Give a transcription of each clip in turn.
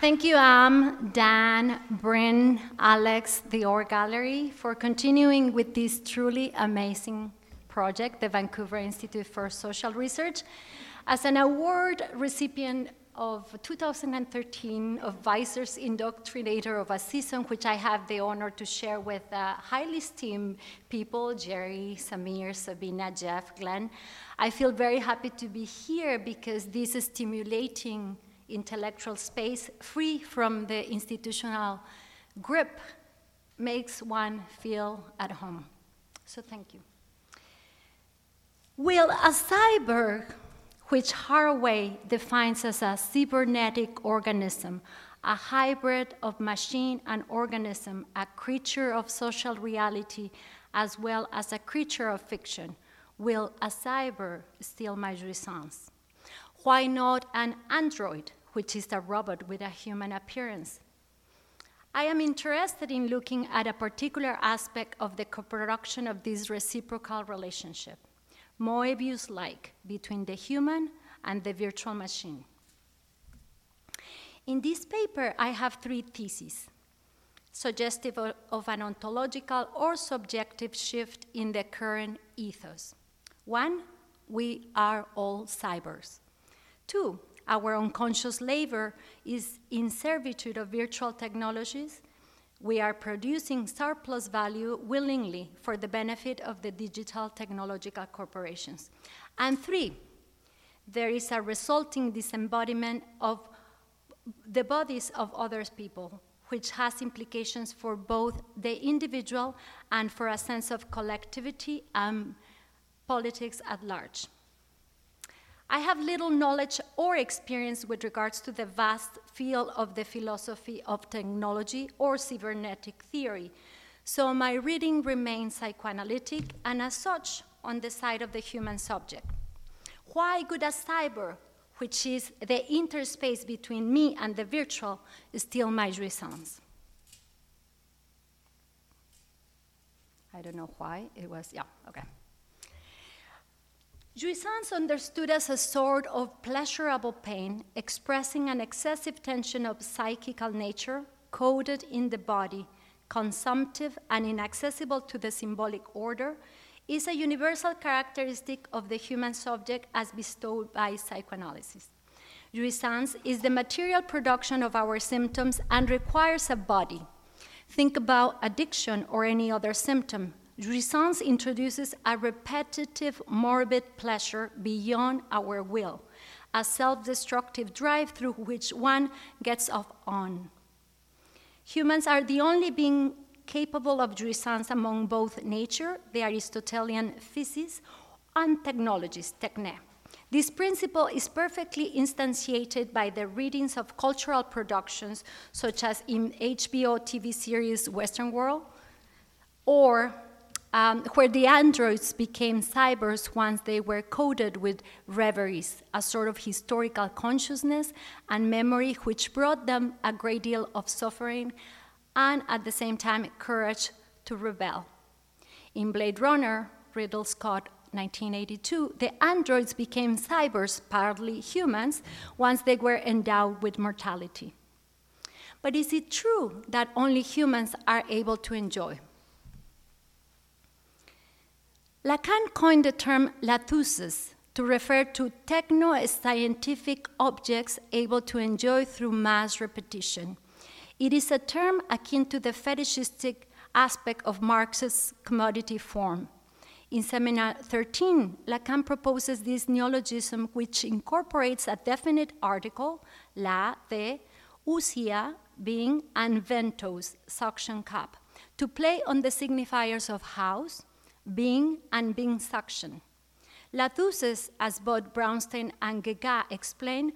Thank you, Am, Dan, Bryn, Alex, the Or Gallery, for continuing with this truly amazing project, the Vancouver Institute for Social Research. As an award recipient of 2013 of Weiser's Indoctrinator of a Season, which I have the honor to share with uh, highly esteemed people, Jerry, Samir, Sabina, Jeff, Glenn. I feel very happy to be here because this is stimulating intellectual space free from the institutional grip makes one feel at home. So thank you. Will a cyber which Haraway defines as a cybernetic organism, a hybrid of machine and organism, a creature of social reality, as well as a creature of fiction. Will a cyber steal my jouissance? Why not an android, which is a robot with a human appearance? I am interested in looking at a particular aspect of the co-production of this reciprocal relationship. Moebius like between the human and the virtual machine. In this paper, I have three theses suggestive of an ontological or subjective shift in the current ethos. One, we are all cybers. Two, our unconscious labor is in servitude of virtual technologies we are producing surplus value willingly for the benefit of the digital technological corporations. And three, there is a resulting disembodiment of the bodies of other people, which has implications for both the individual and for a sense of collectivity and politics at large. I have little knowledge or experience with regards to the vast field of the philosophy of technology or cybernetic theory, so my reading remains psychoanalytic and, as such, on the side of the human subject. Why could a cyber, which is the interspace between me and the virtual, steal my jouissance? I don't know why. It was, yeah, okay. Jouissance understood as a sort of pleasurable pain expressing an excessive tension of psychical nature coded in the body, consumptive and inaccessible to the symbolic order, is a universal characteristic of the human subject as bestowed by psychoanalysis. Jouissance is the material production of our symptoms and requires a body. Think about addiction or any other symptom. Jouissance introduces a repetitive, morbid pleasure beyond our will, a self destructive drive through which one gets off on. Humans are the only being capable of jouissance among both nature, the Aristotelian physis, and technologies, techne. This principle is perfectly instantiated by the readings of cultural productions, such as in HBO TV series Westworld, or um, where the androids became cybers once they were coded with reveries, a sort of historical consciousness and memory which brought them a great deal of suffering and at the same time courage to rebel. In Blade Runner, Ridley Scott 1982, the androids became cybers, partly humans, once they were endowed with mortality. But is it true that only humans are able to enjoy? Lacan coined the term lathouses to refer to techno-scientific objects able to enjoy through mass repetition. It is a term akin to the fetishistic aspect of Marx's commodity form. In Seminar 13, Lacan proposes this neologism which incorporates a definite article, la, the, ousia, being, and ventouse, suction cup, to play on the signifiers of house, being and being suction. Lathouses, as both Braunstein and Gega explain,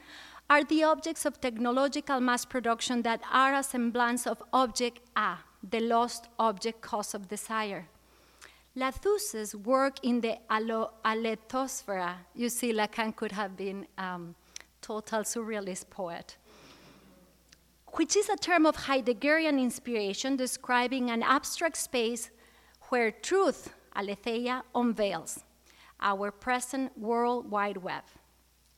are the objects of technological mass production that are a semblance of object A, the lost object cause of desire. Lathouses work in the alethosphera. You see, Lacan could have been um, total surrealist poet, which is a term of Heideggerian inspiration describing an abstract space where truth aletheia unveils our present World Wide Web.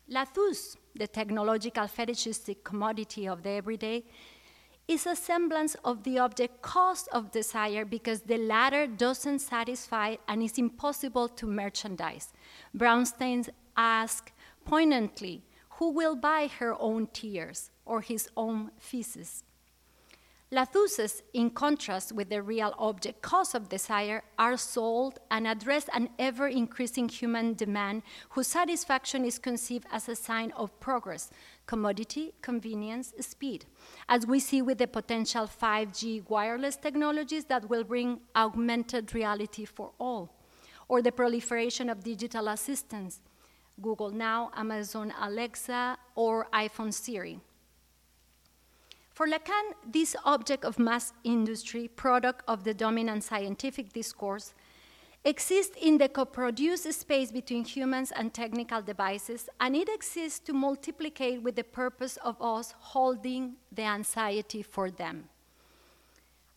Lathouse the technological fetishistic commodity of the everyday, is a semblance of the object cause of desire because the latter doesn't satisfy and is impossible to merchandise. Braunstein asks poignantly, who will buy her own tears or his own feces? Lathouses, in contrast with the real object cause of desire, are sold and address an ever increasing human demand whose satisfaction is conceived as a sign of progress, commodity, convenience, speed, as we see with the potential 5G wireless technologies that will bring augmented reality for all, or the proliferation of digital assistants, Google Now, Amazon Alexa, or iPhone Siri. For Lacan, this object of mass industry, product of the dominant scientific discourse, exists in the co-produced space between humans and technical devices, and it exists to multiplicate with the purpose of us holding the anxiety for them.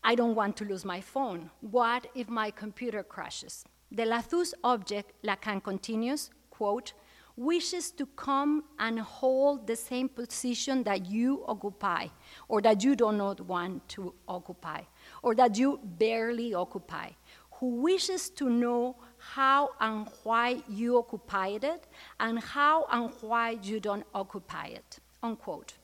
I don't want to lose my phone. What if my computer crashes? The Lathouse object, Lacan continues, quote, wishes to come and hold the same position that you occupy, or that you do not want to occupy, or that you barely occupy, who wishes to know how and why you occupied it, and how and why you don't occupy it, unquote.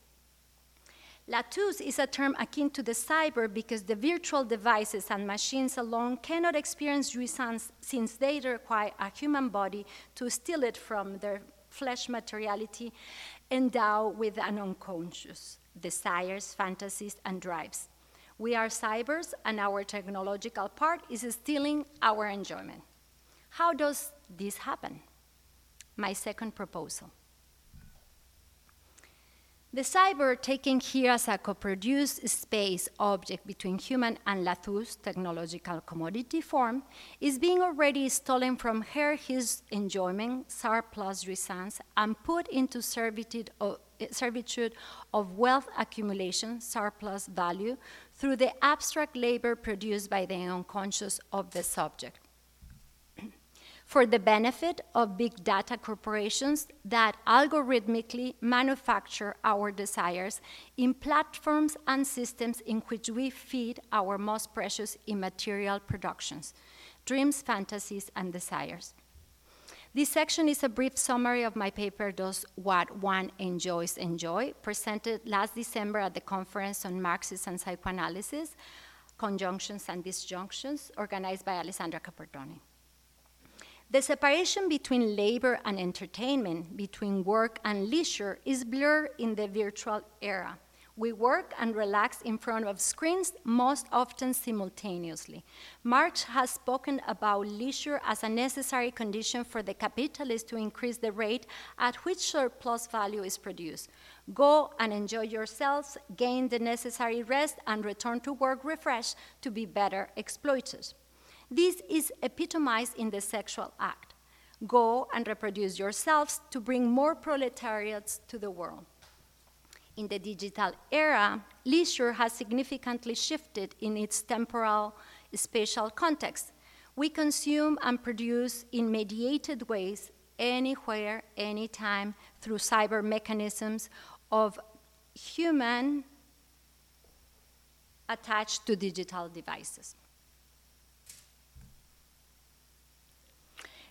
Lathouse is a term akin to the cyber because the virtual devices and machines alone cannot experience jouissance since they require a human body to steal it from their flesh materiality endowed with an unconscious desires, fantasies, and drives. We are cybers, and our technological part is stealing our enjoyment. How does this happen? My second proposal. The cyber, taken here as a co-produced space object between human and Lathouse technological commodity form, is being already stolen from her his enjoyment, surplus jouissance, and put into servitude of, servitude of wealth accumulation, surplus value, through the abstract labor produced by the unconscious of the subject for the benefit of big data corporations that algorithmically manufacture our desires in platforms and systems in which we feed our most precious immaterial productions, dreams, fantasies, and desires. This section is a brief summary of my paper, Does What One Enjoys Enjoy, presented last December at the conference on Marxism and Psychoanalysis, Conjunctions and Disjunctions, organized by Alessandra Capardoni. The separation between labor and entertainment, between work and leisure, is blurred in the virtual era. We work and relax in front of screens most often simultaneously. Marx has spoken about leisure as a necessary condition for the capitalist to increase the rate at which surplus value is produced. Go and enjoy yourselves, gain the necessary rest, and return to work refreshed to be better exploited. This is epitomized in the sexual act. Go and reproduce yourselves to bring more proletariats to the world. In the digital era, leisure has significantly shifted in its temporal spatial context. We consume and produce in mediated ways anywhere, anytime, through cyber mechanisms of human attached to digital devices.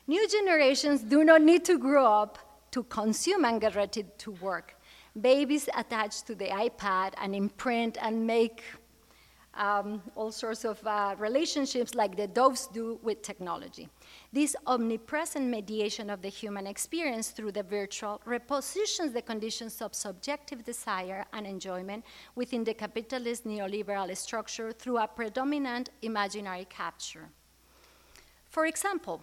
New generations do not need to grow up to consume and get ready to work. Babies attached to the iPad and imprint and make um, all sorts of uh, relationships like the doves do with technology. This omnipresent mediation of the human experience through the virtual repositions the conditions of subjective desire and enjoyment within the capitalist neoliberal structure through a predominant imaginary capture. For example,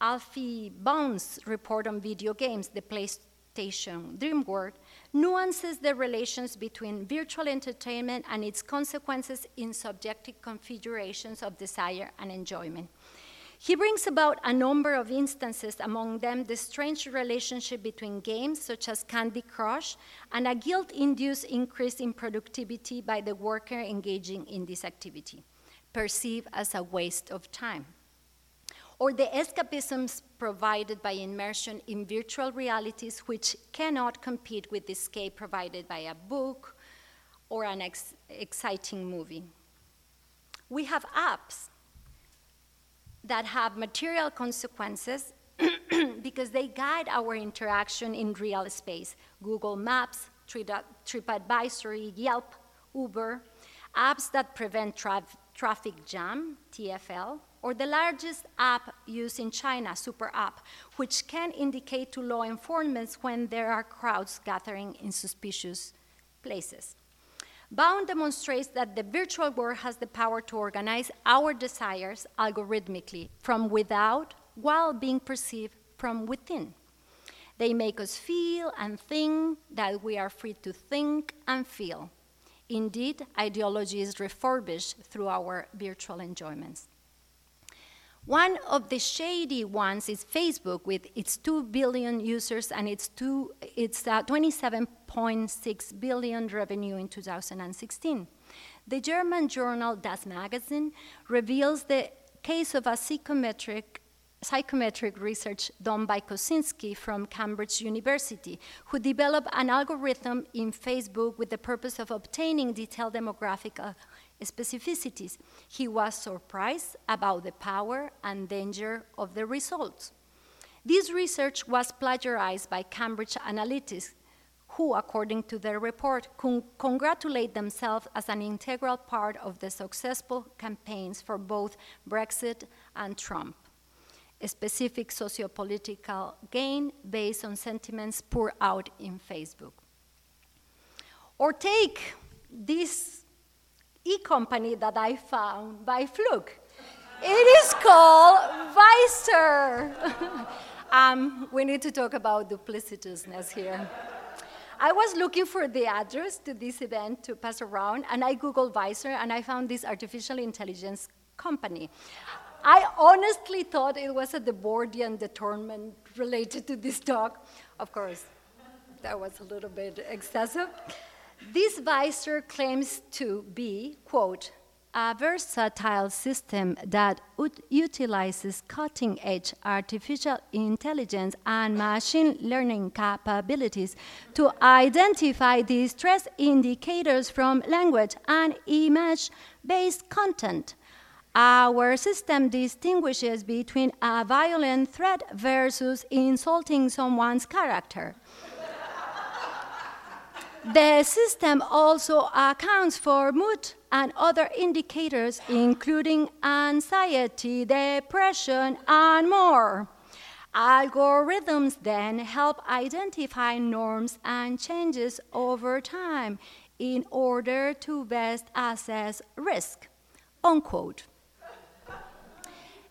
Alfie Bown's report on video games, the PlayStation Dream World, nuances the relations between virtual entertainment and its consequences in subjective configurations of desire and enjoyment. He brings about a number of instances, among them the strange relationship between games such as Candy Crush and a guilt induced increase in productivity by the worker engaging in this activity, perceived as a waste of time or the escapisms provided by immersion in virtual realities, which cannot compete with the escape provided by a book or an ex exciting movie. We have apps that have material consequences because they guide our interaction in real space. Google Maps, TripAdvisory, Yelp, Uber, apps that prevent tra traffic jam, TFL, or the largest app used in China, Super App, which can indicate to law enforcement when there are crowds gathering in suspicious places. Bown demonstrates that the virtual world has the power to organize our desires algorithmically from without while being perceived from within. They make us feel and think that we are free to think and feel. Indeed, ideology is refurbished through our virtual enjoyments. One of the shady ones is Facebook with its 2 billion users and its, its uh, 27.6 billion revenue in 2016. The German journal Das Magazin reveals the case of a psychometric psychometric research done by Kosinski from Cambridge University, who developed an algorithm in Facebook with the purpose of obtaining detailed demographic uh, specificities. He was surprised about the power and danger of the results. This research was plagiarized by Cambridge Analytica, who, according to their report, con congratulate themselves as an integral part of the successful campaigns for both Brexit and Trump. A specific sociopolitical gain based on sentiments poured out in Facebook. Or take this e-company that I found by fluke. It is called VISR. um, we need to talk about duplicitousness here. I was looking for the address to this event to pass around, and I Googled VISR, and I found this artificial intelligence company. I honestly thought it was a Debordian détournement related to this talk. Of course, that was a little bit excessive. This visor claims to be, quote, a versatile system that utilizes cutting edge artificial intelligence and machine learning capabilities to identify distress indicators from language and image based content. Our system distinguishes between a violent threat versus insulting someone's character. The system also accounts for mood and other indicators, including anxiety, depression, and more. Algorithms then help identify norms and changes over time in order to best assess risk. Unquote.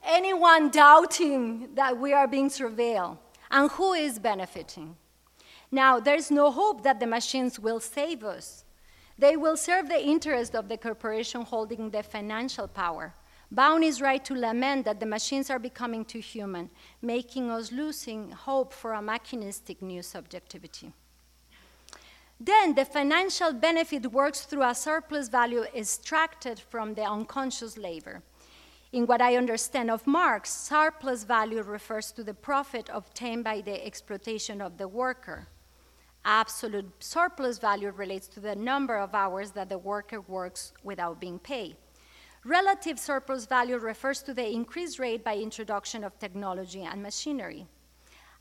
Anyone doubting that we are being surveilled and who is benefiting? Now, there's no hope that the machines will save us. They will serve the interest of the corporation holding the financial power. Bown is right to lament that the machines are becoming too human, making us losing hope for a mechanistic new subjectivity. Then the financial benefit works through a surplus value extracted from the unconscious labor. In what I understand of Marx, surplus value refers to the profit obtained by the exploitation of the worker. Absolute surplus value relates to the number of hours that the worker works without being paid. Relative surplus value refers to the increased rate by introduction of technology and machinery.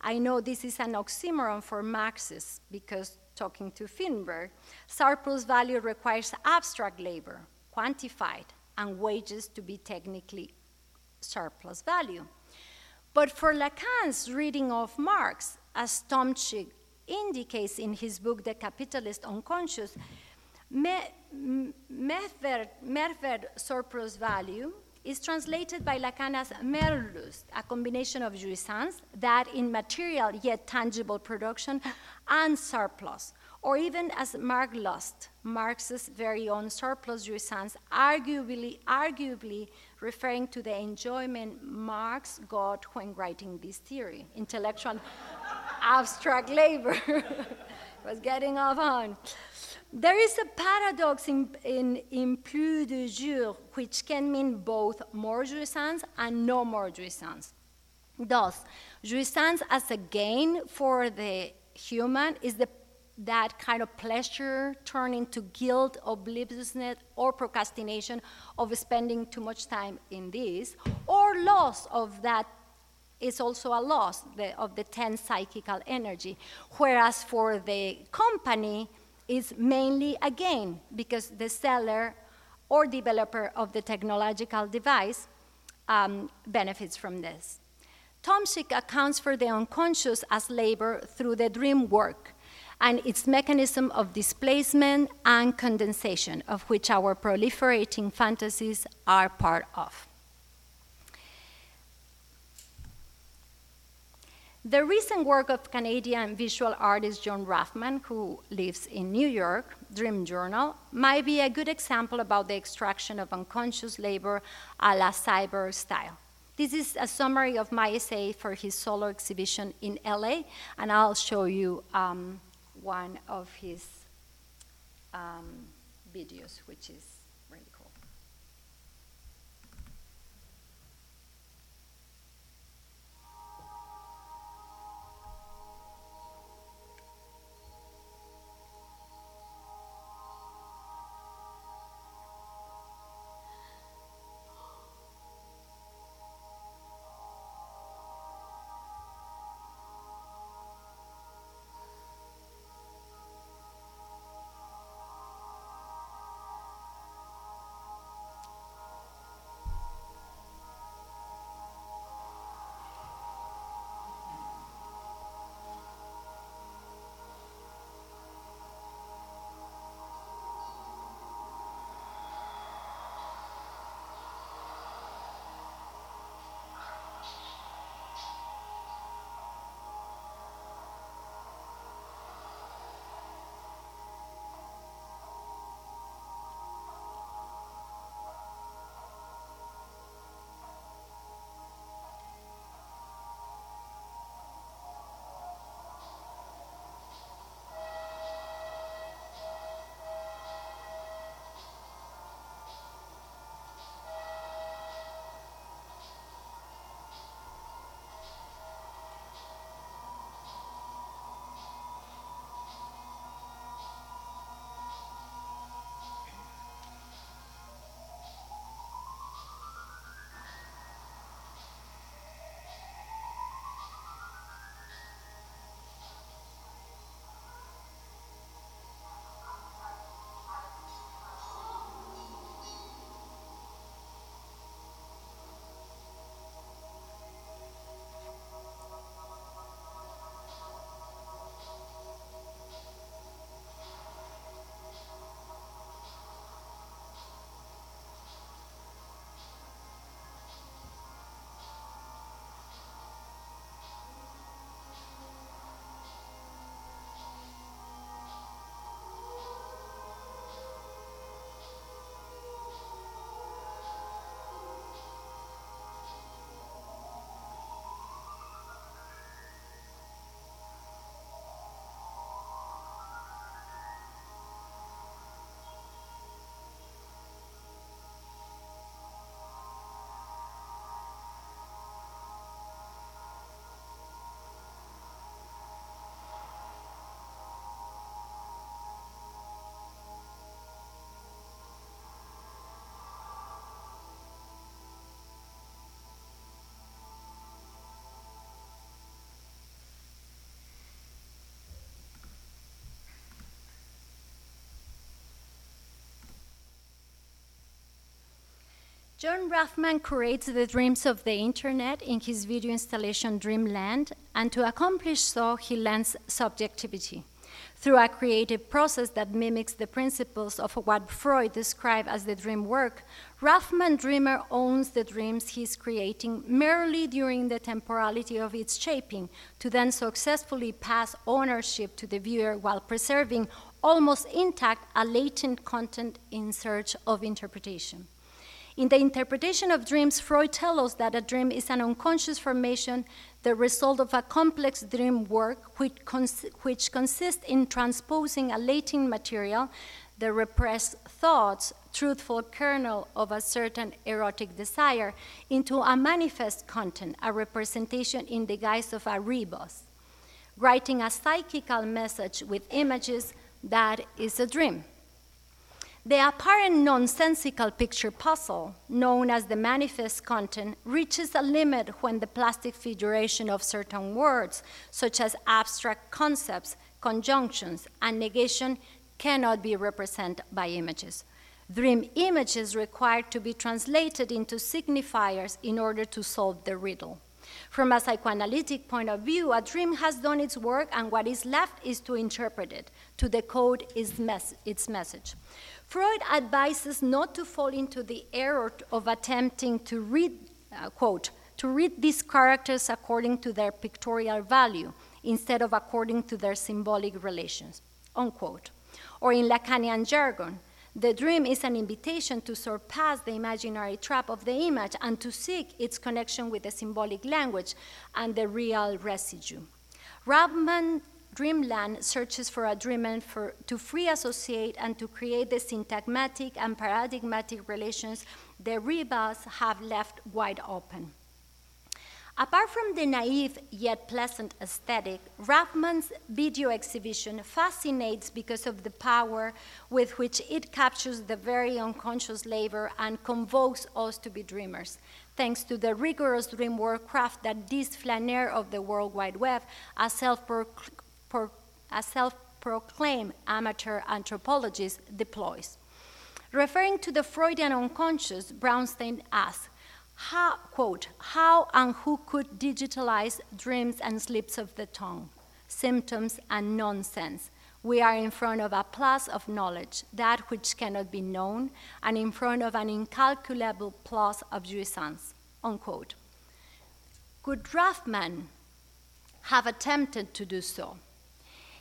I know this is an oxymoron for Marxists because, talking to Feenberg, surplus value requires abstract labor, quantified, and wages to be technically surplus value. But for Lacan's reading of Marx, as Tomšič indicates in his book, The Capitalist Unconscious, Mehrwert surplus value is translated by Lacan as Mehrlust, a combination of jouissance, that in material yet tangible production, and surplus, or even as Marxlust, Marx's very own surplus jouissance, arguably, arguably referring to the enjoyment Marx got when writing this theory, intellectual abstract labor. was getting off on. There is a paradox in, in, in plus de jouir, which can mean both more jouissance and no more jouissance. Thus, jouissance as a gain for the human is the, that kind of pleasure turning to guilt, obliviousness, or procrastination of spending too much time in this, or loss of that is also a loss the, of the 10 psychical energy. Whereas for the company, is mainly a gain because the seller or developer of the technological device um, benefits from this. Tomšič accounts for the unconscious as labor through the dream work and its mechanism of displacement and condensation, of which our proliferating fantasies are part of. The recent work of Canadian visual artist Jon Rafman, who lives in New York, Dream Journal, might be a good example about the extraction of unconscious labor a la cyber style. This is a summary of my essay for his solo exhibition in LA, and I'll show you um, one of his um, videos, which is Jon Rafman curates the dreams of the internet in his video installation Dreamland, and to accomplish so, he lends subjectivity. Through a creative process that mimics the principles of what Freud described as the dream work, Rafman Dreamer owns the dreams he's creating merely during the temporality of its shaping, to then successfully pass ownership to the viewer while preserving almost intact a latent content in search of interpretation. In the interpretation of dreams, Freud tells us that a dream is an unconscious formation, the result of a complex dream work, which, cons- which consists in transposing a latent material, the repressed thoughts, truthful kernel of a certain erotic desire into a manifest content, a representation in the guise of a rebus, writing a psychical message with images that is a dream. The apparent nonsensical picture puzzle, known as the manifest content, reaches a limit when the plastic figuration of certain words, such as abstract concepts, conjunctions, and negation, cannot be represented by images. Dream images require to be translated into signifiers in order to solve the riddle. From a psychoanalytic point of view, a dream has done its work, and what is left is to interpret it, to decode its, mes- its message. Freud advises not to fall into the error of attempting to read, uh, quote, to read these characters according to their pictorial value instead of according to their symbolic relations, unquote. Or in Lacanian jargon, the dream is an invitation to surpass the imaginary trap of the image and to seek its connection with the symbolic language and the real residue. Rafman Dreamland searches for a dreamer for, to free associate and to create the syntagmatic and paradigmatic relations the rebus have left wide open. Apart from the naive yet pleasant aesthetic, Rafman's video exhibition fascinates because of the power with which it captures the very unconscious labor and convokes us to be dreamers thanks to the rigorous dream work craft that this flaneur of the World Wide Web, a self a self-proclaimed amateur anthropologist deploys. Referring to the Freudian unconscious, Braunstein asks, how, quote, how and who could digitalize dreams and slips of the tongue, symptoms and nonsense? We are in front of a plus of knowledge, that which cannot be known, and in front of an incalculable plus of jouissance, unquote. Could Rafman have attempted to do so?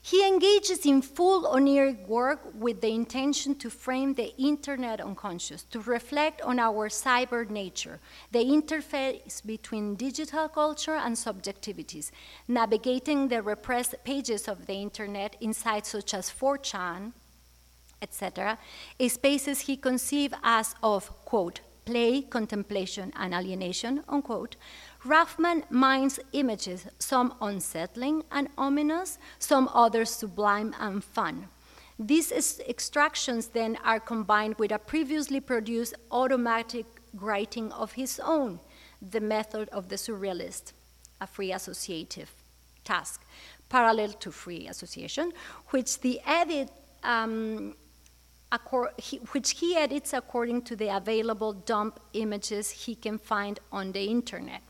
He engages in full oneiric work with the intention to frame the internet unconscious, to reflect on our cyber nature, the interface between digital culture and subjectivities, navigating the repressed pages of the internet in sites such as 4chan, etc., spaces he conceived as of, quote, play, contemplation, and alienation, unquote, Rafman mines images, some unsettling and ominous, some others sublime and fun. These extractions then are combined with a previously produced automatic writing of his own, the method of the surrealist, a free associative task, parallel to free association, which the edit um, which he edits according to the available dump images he can find on the internet.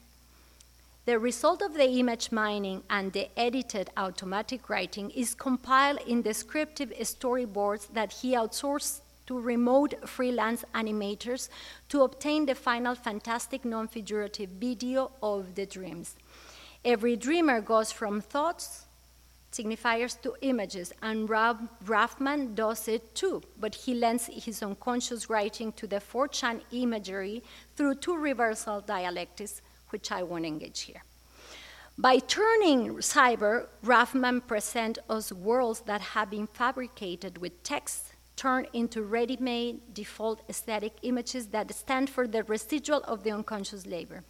The result of the image mining and the edited automatic writing is compiled in descriptive storyboards that he outsourced to remote freelance animators to obtain the final fantastic non figurative video of the dreams. Every dreamer goes from thoughts, signifiers to images, and Rafman does it too, but he lends his unconscious writing to the 4chan imagery through two reversal dialectics which I won't engage here. By turning cyber, Rafman presents us worlds that have been fabricated with text turned into ready-made default aesthetic images that stand for the residual of the unconscious labor.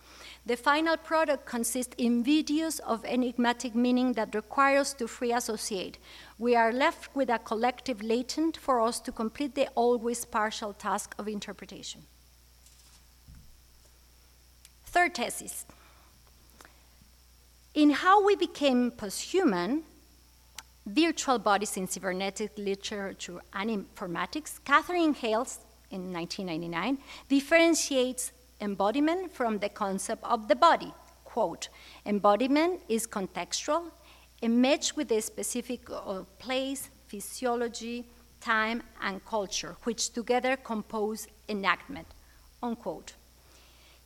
The final product consists in videos of enigmatic meaning that require us to free associate. We are left with a collective latent for us to complete the always partial task of interpretation. Third thesis. In How We Became Posthuman, Virtual Bodies in Cybernetic Literature and Informatics, Katherine Hayles, in 1999, differentiates embodiment from the concept of the body. Quote, embodiment is contextual, imaged with a specific uh, place, physiology, time, and culture, which together compose enactment, unquote.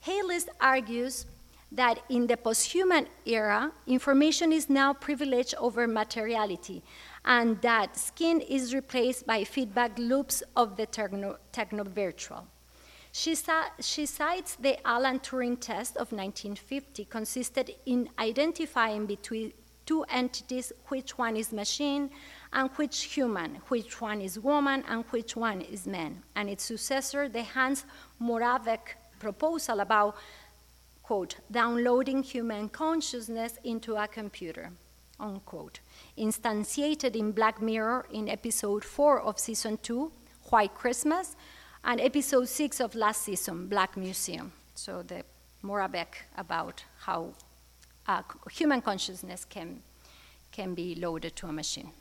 Hayles argues that in the posthuman era, information is now privileged over materiality, and that skin is replaced by feedback loops of the techno, virtual. She, she, cites the Alan Turing test of 1950, consisted in identifying between two entities which one is machine and which human, which one is woman, and which one is man. And its successor, the Hans Moravec proposal about, quote, downloading human consciousness into a computer, unquote, instantiated in Black Mirror in episode four of season two, White Christmas, and episode six of last season, Black Museum. So the Moravec about how uh, human consciousness can, can be loaded to a machine.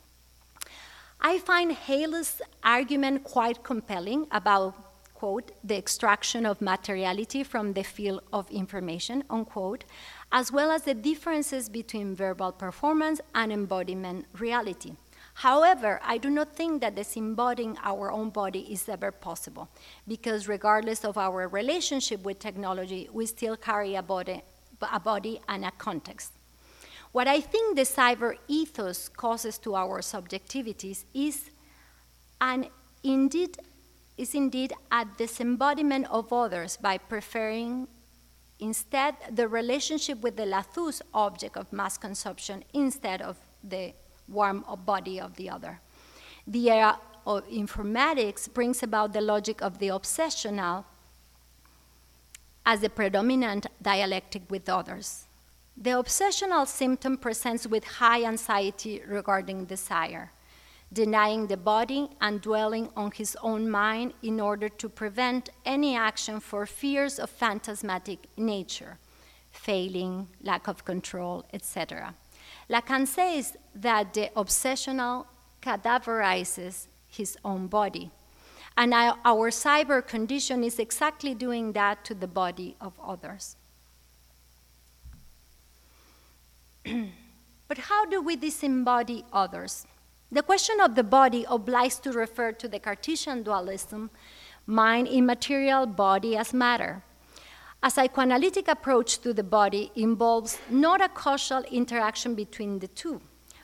I find Haley's argument quite compelling about, quote, the extraction of materiality from the field of information, unquote, as well as the differences between verbal performance and embodiment reality. However, I do not think that disembodying our own body is ever possible, because regardless of our relationship with technology, we still carry a body, a body and a context. What I think the cyber ethos causes to our subjectivities is, and indeed, is indeed a disembodiment of others by preferring instead the relationship with the Lathouse object of mass consumption instead of the warm body of the other. The era of informatics brings about the logic of the obsessional as the predominant dialectic with others. The obsessional symptom presents with high anxiety regarding desire, denying the body and dwelling on his own mind in order to prevent any action for fears of phantasmatic nature, failing, lack of control, etc. Lacan says that the obsessional cadaverizes his own body. And our cyber condition is exactly doing that to the body of others. but how do we disembody others? The question of the body obliges to refer to the Cartesian dualism mind immaterial, body as matter. A psychoanalytic approach to the body involves not a causal interaction between the two,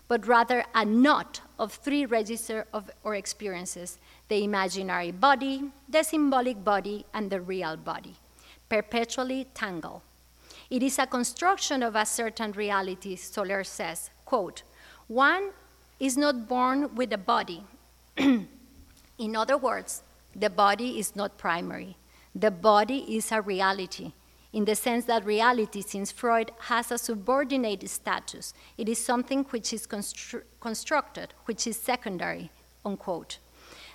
but rather a knot of three registers of, or experiences the imaginary body, the symbolic body, and the real body, perpetually tangled. It is a construction of a certain reality, Soler says, quote, one is not born with a body. In other words, the body is not primary. The body is a reality, in the sense that reality, since Freud has a subordinate status, it is something which is constru- constructed, which is secondary, unquote.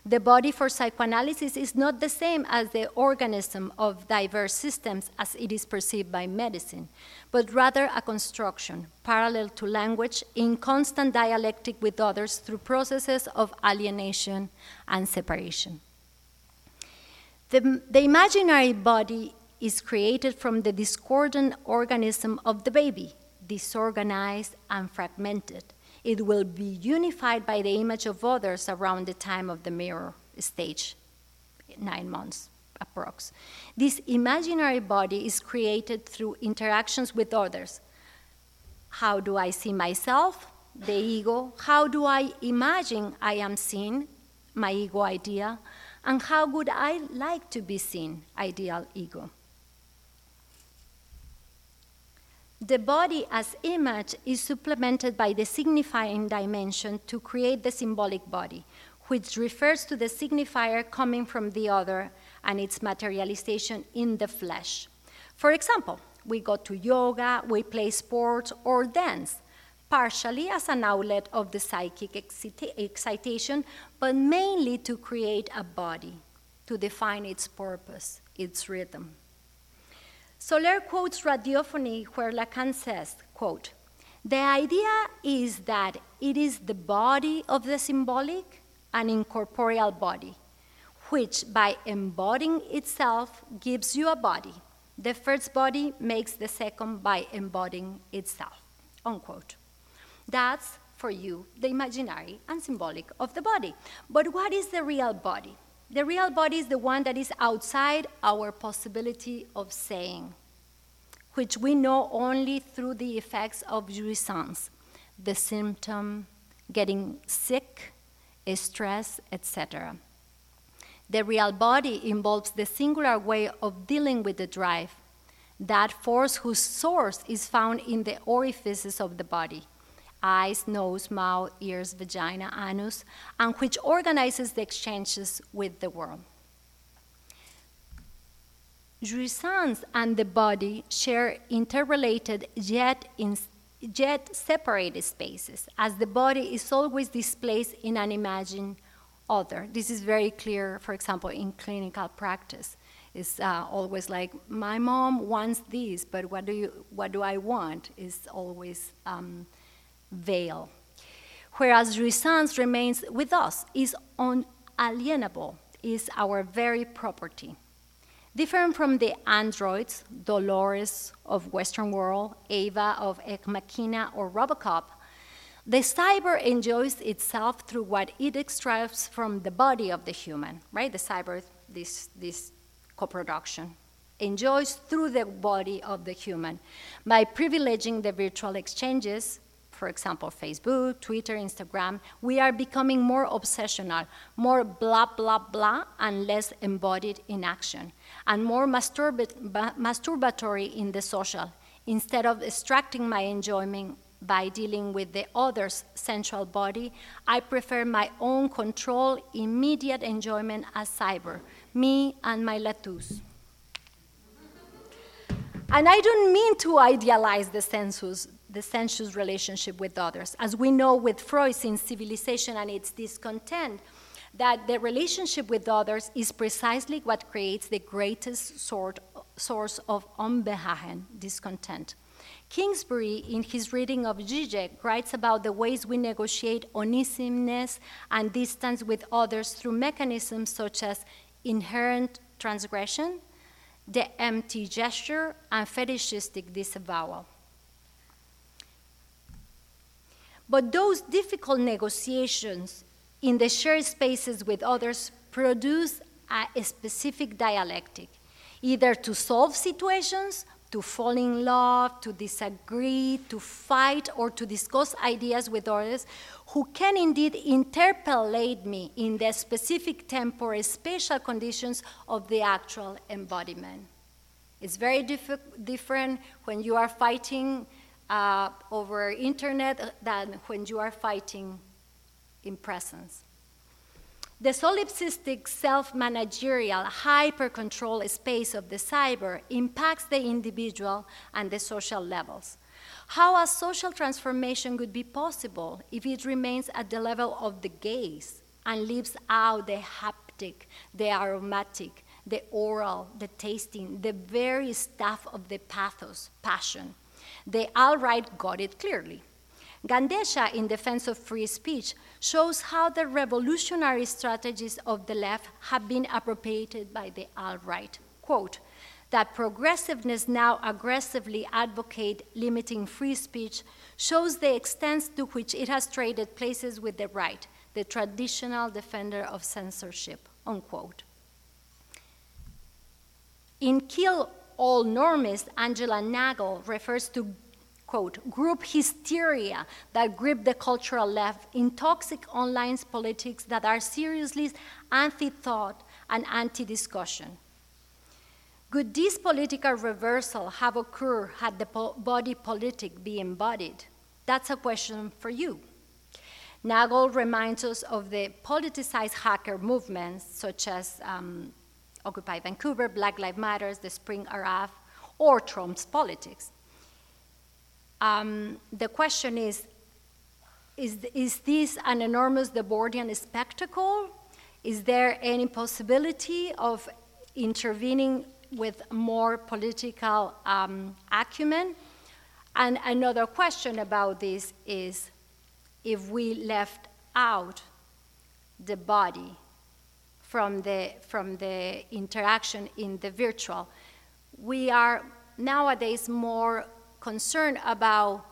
The body for psychoanalysis is not the same as the organism of diverse systems as it is perceived by medicine, but rather a construction parallel to language in constant dialectic with others through processes of alienation and separation. The, the imaginary body is created from the discordant organism of the baby, disorganized and fragmented it will be unified by the image of others around the time of the mirror stage, nine months approx. This imaginary body is created through interactions with others. How do I see myself? The ego. How do I imagine I am seen? My ego idea. And how would I like to be seen? Ideal ego. The body as image is supplemented by the signifying dimension to create the symbolic body, which refers to the signifier coming from the other and its materialization in the flesh. For example, we go to yoga, we play sports, or dance, partially as an outlet of the psychic excita- excitation, but mainly to create a body, to define its purpose, its rhythm. Soler quotes radiophony where Lacan says, quote, the idea is that it is the body of the symbolic, an incorporeal body, which by embodying itself gives you a body. The first body makes the second by embodying itself. Unquote. That's for you the imaginary and symbolic of the body. But what is the real body? The real body is the one that is outside our possibility of saying, which we know only through the effects of jouissance, the symptom, getting sick, stress, etc. The real body involves the singular way of dealing with the drive, that force whose source is found in the orifices of the body, eyes, nose, mouth, ears, vagina, anus, and which organizes the exchanges with the world. Jouissance and the body share interrelated yet, in, yet separated spaces, as the body is always displaced in an imagined other. This is very clear, for example, in clinical practice. It's uh, always like, my mom wants this, but what do, you, what do I want? Is always um, veil. Whereas jouissance remains with us, is unalienable, is our very property. Different from the androids, Dolores of Westworld, Ava of Machina or Robocop, the cyber enjoys itself through what it extracts from the body of the human, right? The cyber, this, this co-production, enjoys through the body of the human by privileging the virtual exchanges for example, Facebook, Twitter, Instagram, we are becoming more obsessional, more blah, blah, blah, and less embodied in action, and more masturbatory in the social, instead of extracting my enjoyment by dealing with the other's sensual body, I prefer my own control, immediate enjoyment as cyber, me and my lathouse. And I don't mean to idealize the sensuous, the sensuous relationship with others. As we know with Freud in Civilization and its discontent, that the relationship with others is precisely what creates the greatest sort, source of unbehagen, discontent. Kingsbury, in his reading of Zizek, writes about the ways we negotiate onisiness and distance with others through mechanisms such as inherent transgression, the empty gesture, and fetishistic disavowal. But those difficult negotiations in the shared spaces with others produce a specific dialectic, either to solve situations, to fall in love, to disagree, to fight, or to discuss ideas with others who can indeed interpellate me in the specific temporal spatial conditions of the actual embodiment. It's very diff- different when you are fighting uh, over internet than when you are fighting in presence. The solipsistic self managerial hyper control space of the cyber impacts the individual and the social levels. How a social transformation could be possible if it remains at the level of the gaze and leaves out the haptic, the aromatic, the oral, the tasting, the very stuff of the pathos, passion. They outright got it clearly. Gandesha, in defense of free speech, shows how the revolutionary strategies of the left have been appropriated by the alt-right. Quote, that progressiveness now aggressively advocate limiting free speech shows the extent to which it has traded places with the right, the traditional defender of censorship, unquote. In Kill All Normies Angela Nagle refers to, quote, group hysteria that grip the cultural left in toxic online politics that are seriously anti thought and anti discussion. Could this political reversal have occurred had the po- body politic be embodied? That's a question for you. Nagle reminds us of the politicized hacker movements, such as um, Occupy Vancouver, Black Lives Matters, the Spring Arab, or Trump's politics. Um, the question is, is, is this an enormous Debordian spectacle? Is there any possibility of intervening with more political um, acumen? And another question about this is if we left out the body from the, from the interaction in the virtual. We are nowadays more concerned about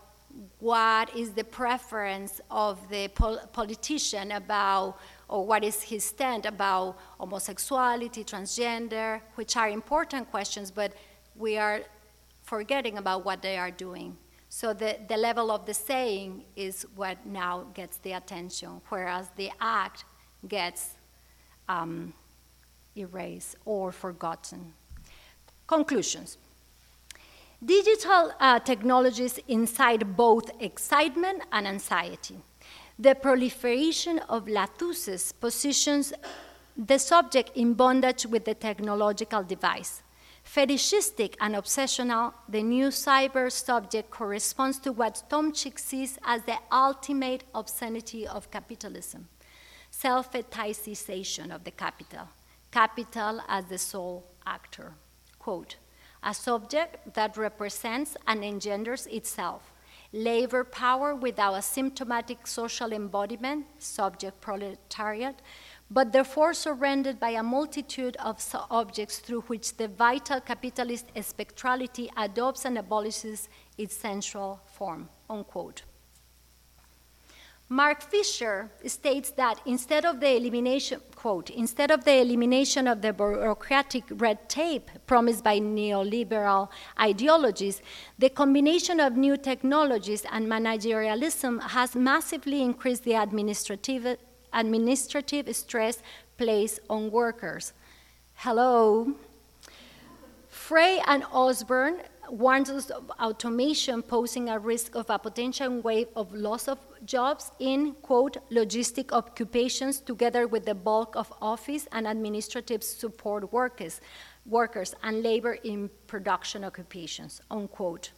what is the preference of the pol- politician about, or what is his stand about homosexuality, transgender, which are important questions, but we are forgetting about what they are doing. So the, the level of the saying is what now gets the attention, whereas the act gets um, erased or forgotten. Conclusions. Digital uh, technologies incite both excitement and anxiety. The proliferation of lathouses positions the subject in bondage with the technological device. Fetishistic and obsessional, the new cyber subject corresponds to what Tomšič sees as the ultimate obscenity of capitalism self fetishization of the capital, capital as the sole actor. Quote, a subject that represents and engenders itself. Labor power without a symptomatic social embodiment, subject proletariat, but therefore surrendered by a multitude of objects through which the vital capitalist spectrality adopts and abolishes its central form. Unquote. Mark Fisher states that instead of the elimination, quote, instead of the elimination of the bureaucratic red tape promised by neoliberal ideologies, the combination of new technologies and managerialism has massively increased the administrative, administrative stress placed on workers. Hello. Frey and Osborne warns of automation posing a risk of a potential wave of loss of jobs in, quote, logistic occupations together with the bulk of office and administrative support workers, workers and labor in production occupations, unquote.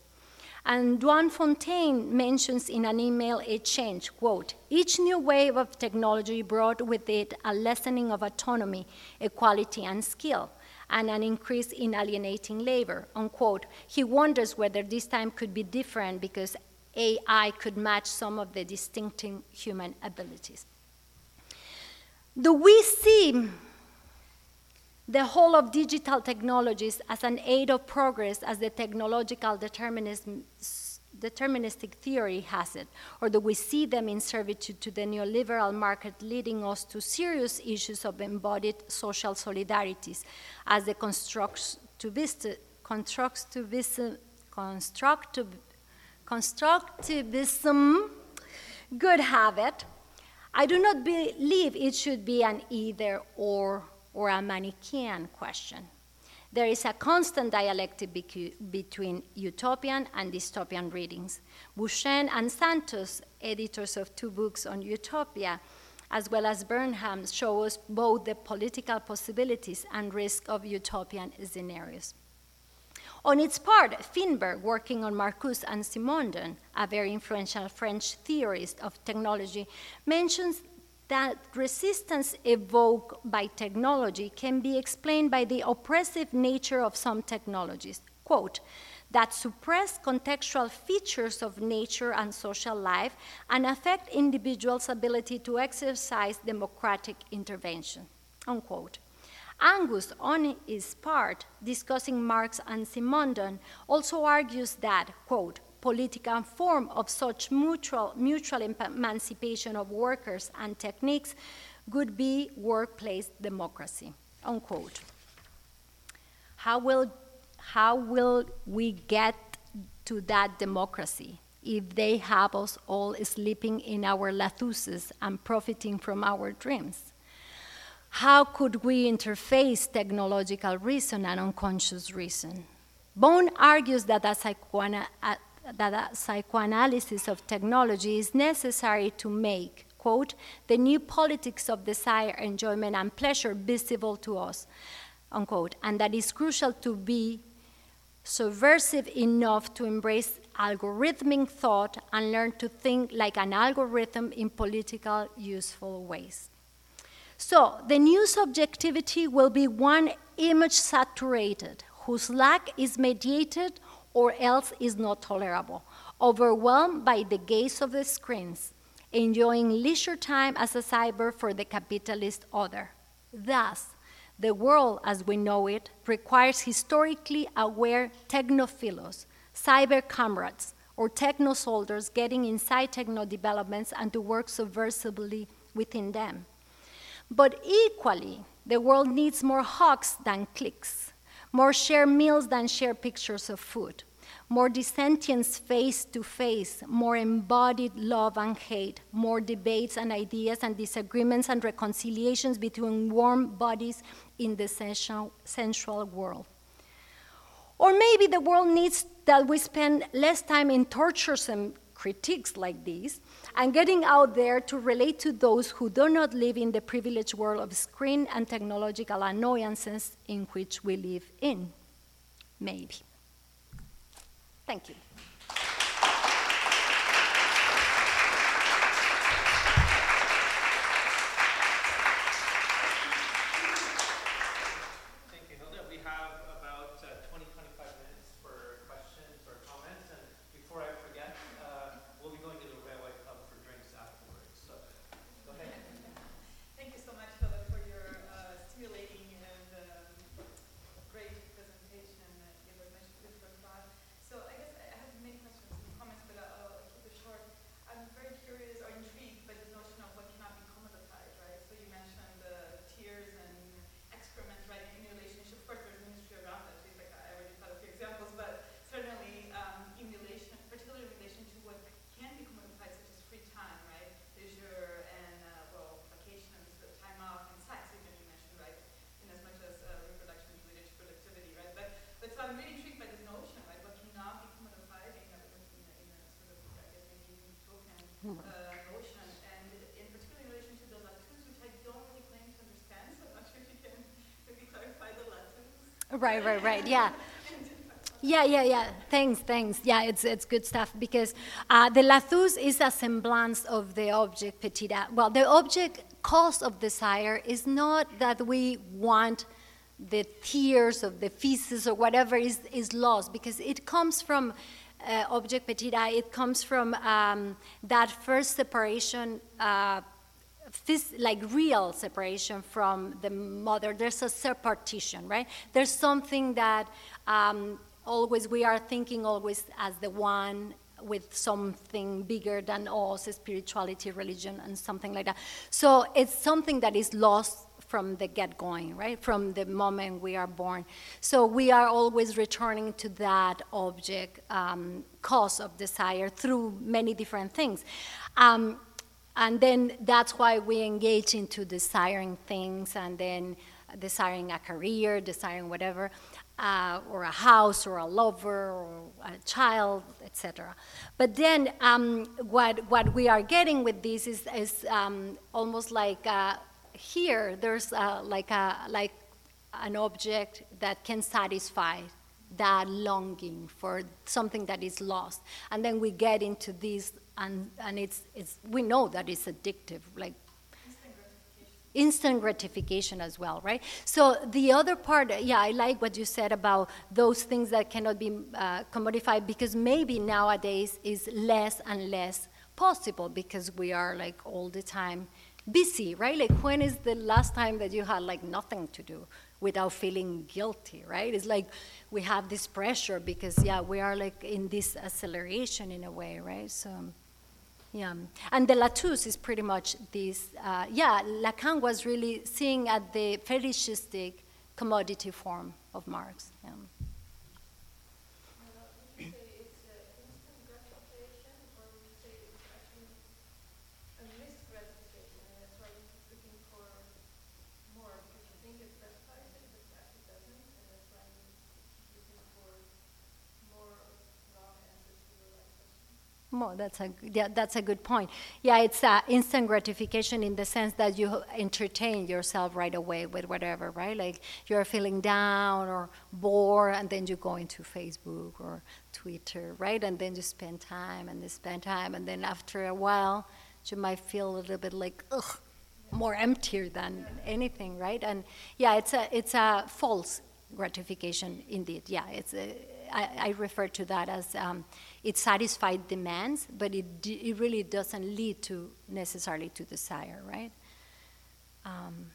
And Duane Fontaine mentions in an email exchange, quote, each new wave of technology brought with it a lessening of autonomy, equality, and skill and an increase in alienating labor, unquote. He wonders whether this time could be different because AI could match some of the distinctive human abilities. Do we see the whole of digital technologies as an aid of progress as the technological determinism deterministic theory has it, or do we see them in servitude to the neoliberal market, leading us to serious issues of embodied social solidarities, as the constructivism, constructiv, constructivism could have it? I do not believe it should be an either or or a Manichaean question. There is a constant dialectic between utopian and dystopian readings. Bouchen and Santos, editors of two books on utopia, as well as Burnham, show us both the political possibilities and risk of utopian scenarios. On its part, Feenberg, working on Marcuse and Simondon, a very influential French theorist of technology, mentions that resistance evoked by technology can be explained by the oppressive nature of some technologies. Quote, that suppress contextual features of nature and social life and affect individuals' ability to exercise democratic intervention. Unquote. Angus, on his part, discussing Marx and Simondon, also argues that, quote, political form of such mutual, mutual emancipation of workers and techniques would be workplace democracy, unquote. How will, how will we get to that democracy if they have us all sleeping in our lathouses and profiting from our dreams? How could we interface technological reason and unconscious reason? Bown argues that a, psychoana- that a psychoanalysis of technology is necessary to make, quote, the new politics of desire, enjoyment, and pleasure visible to us, unquote, and that is crucial to be subversive enough to embrace algorithmic thought and learn to think like an algorithm in political, useful ways. So, the new subjectivity will be one image saturated, whose lack is mediated or else is not tolerable, overwhelmed by the gaze of the screens, enjoying leisure time as a cyber for the capitalist other. Thus, the world as we know it requires historically aware technophilos, cyber comrades, or techno soldiers getting inside techno developments and to work subversively within them. But equally, the world needs more hawks than clicks more share meals than share pictures of food, more dissentience face to face, more embodied love and hate, more debates and ideas and disagreements and reconciliations between warm bodies in the sensual, sensual world. Or maybe the world needs that we spend less time in torturesome critiques like these and getting out there to relate to those who do not live in the privileged world of screen and technological annoyances in which we live in. Maybe. Thank you. Right, right, right. Yeah. Yeah, yeah, yeah. Thanks, thanks. Yeah, it's, it's good stuff because uh, the lathouse is a semblance of the objet petit a. Well, the object cause of desire is not that we want the tears of the feces or whatever is, is lost because it comes from uh, objet petit a, it comes from um, that first separation. Uh, phys- like real separation from the mother. There's a separation, right? There's something that um, always we are thinking always as the one with something bigger than us, spirituality, religion, and something like that. So it's something that is lost from the get going, right? From the moment we are born. So we are always returning to that object um, cause of desire through many different things. Um, and then that's why we engage into desiring things and then desiring a career, desiring whatever, uh, or a house, or a lover, or a child, etc. But then um, what, what we are getting with this is, is um, almost like uh, here, there's uh, like, a, like an object that can satisfy that longing for something that is lost. And then we get into this and, and it's, it's, we know that it's addictive, like instant gratification. as well, right? So the other part, yeah, I like what you said about those things that cannot be uh, commodified because maybe nowadays is less and less possible because we are like all the time busy, right? Like when is the last time that you had like nothing to do without feeling guilty, right? It's like we have this pressure because yeah, we are like in this acceleration in a way, right? So yeah, and the Lathouse is pretty much this. Uh, yeah, Lacan was really seeing at the fetishistic commodity form of Marx. Yeah. More, that's a yeah, that's a good point. Yeah, it's uh, instant gratification in the sense that you entertain yourself right away with whatever, right? Like you're feeling down or bored, and then you go into Facebook or Twitter, right? And then you spend time and you spend time, and then after a while, you might feel a little bit like ugh, more emptier than anything, right? And yeah, it's a it's a false gratification indeed. Yeah, it's a, I, I refer to that as. Um, it satisfies demands, but it, it really doesn't lead to necessarily to desire, right? Um,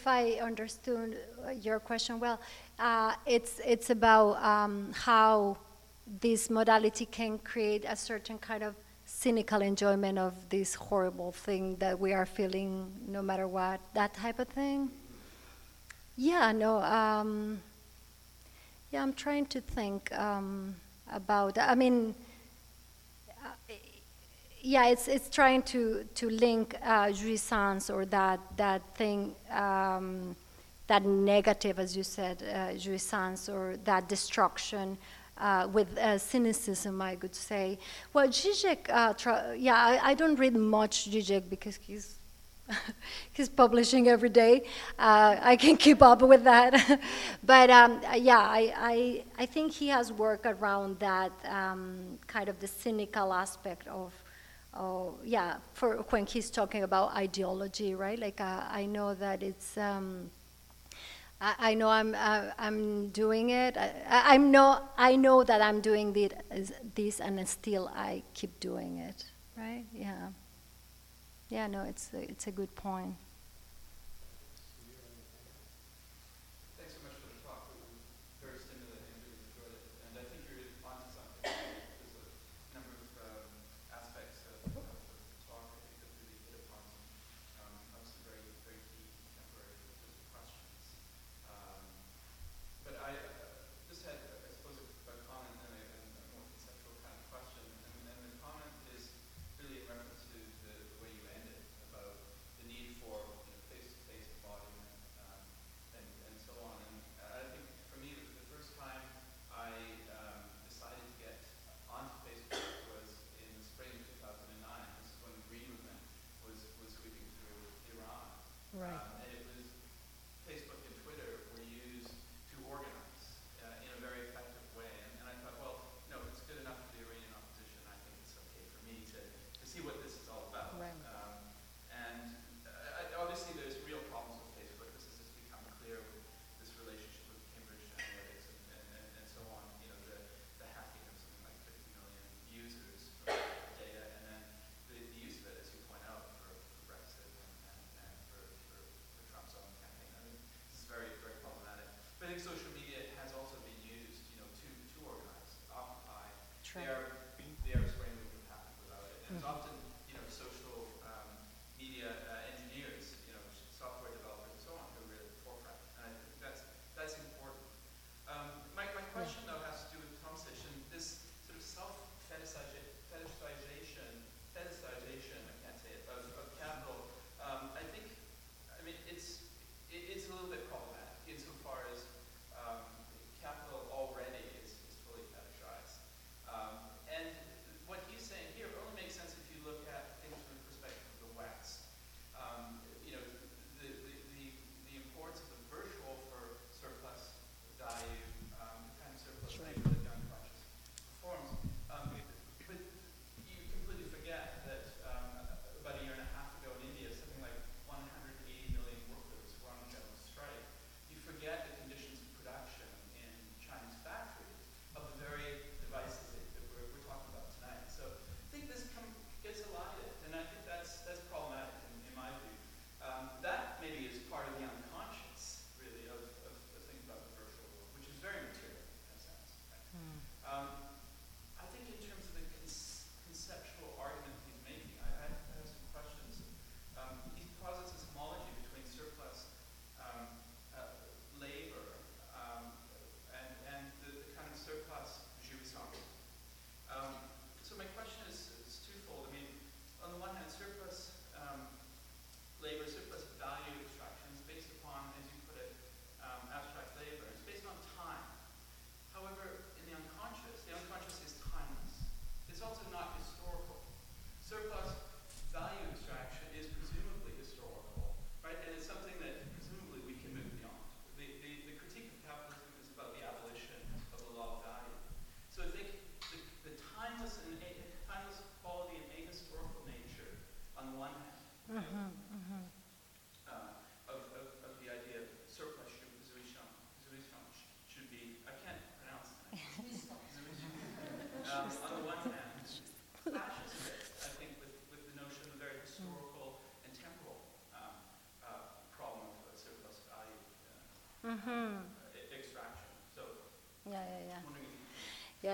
if I understood uh, your question well, uh, it's it's about um, how this modality can create a certain kind of cynical enjoyment of this horrible thing that we are feeling, no matter what, that type of thing. Yeah, no. Um, yeah, I'm trying to think um, about. I mean yeah, it's it's trying to to link uh, jouissance or that that thing. Um, that negative, as you said, uh, jouissance or that destruction uh, with uh, cynicism, I could say. Well, Zizek, uh, yeah, I, I, don't read much Zizek because he's he's publishing every day. Uh, I can keep up with that, but um, yeah, I, I I think he has work around that um, kind of the cynical aspect of oh yeah for when he's talking about ideology right like uh, i know that it's um, I, I, know I'm uh, I'm doing it. I, am no I know that I'm doing this, this, and still I keep doing it. Right? Yeah. Yeah. No, it's it's a good point.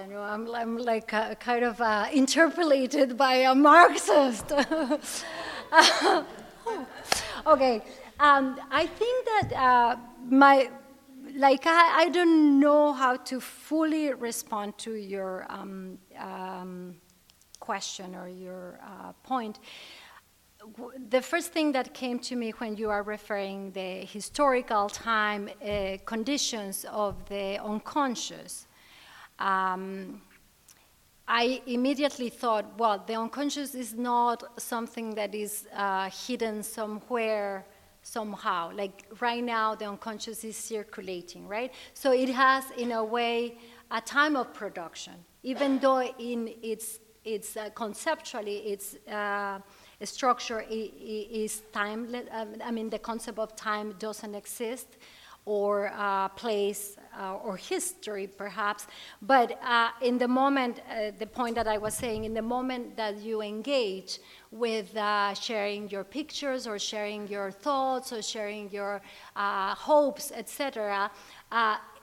No, I'm, I'm like uh, kind of uh, interpellated by a Marxist. okay, um, I think that uh, my, like, I, I don't know how to fully respond to your um, um, question or your uh, point. The first thing that came to me when you are referring the historical time uh, conditions of the unconscious, um, I immediately thought, well, the unconscious is not something that is uh, hidden somewhere, somehow. Like right now, the unconscious is circulating, right? So it has, in a way, a time of production, even though in its, its uh, conceptually, its uh, structure is timeless. Um, I mean, the concept of time doesn't exist or uh, place uh, or history, perhaps. But uh, in the moment, uh, the point that I was saying, in the moment that you engage with uh, sharing your pictures or sharing your thoughts or sharing your uh, hopes, etc.,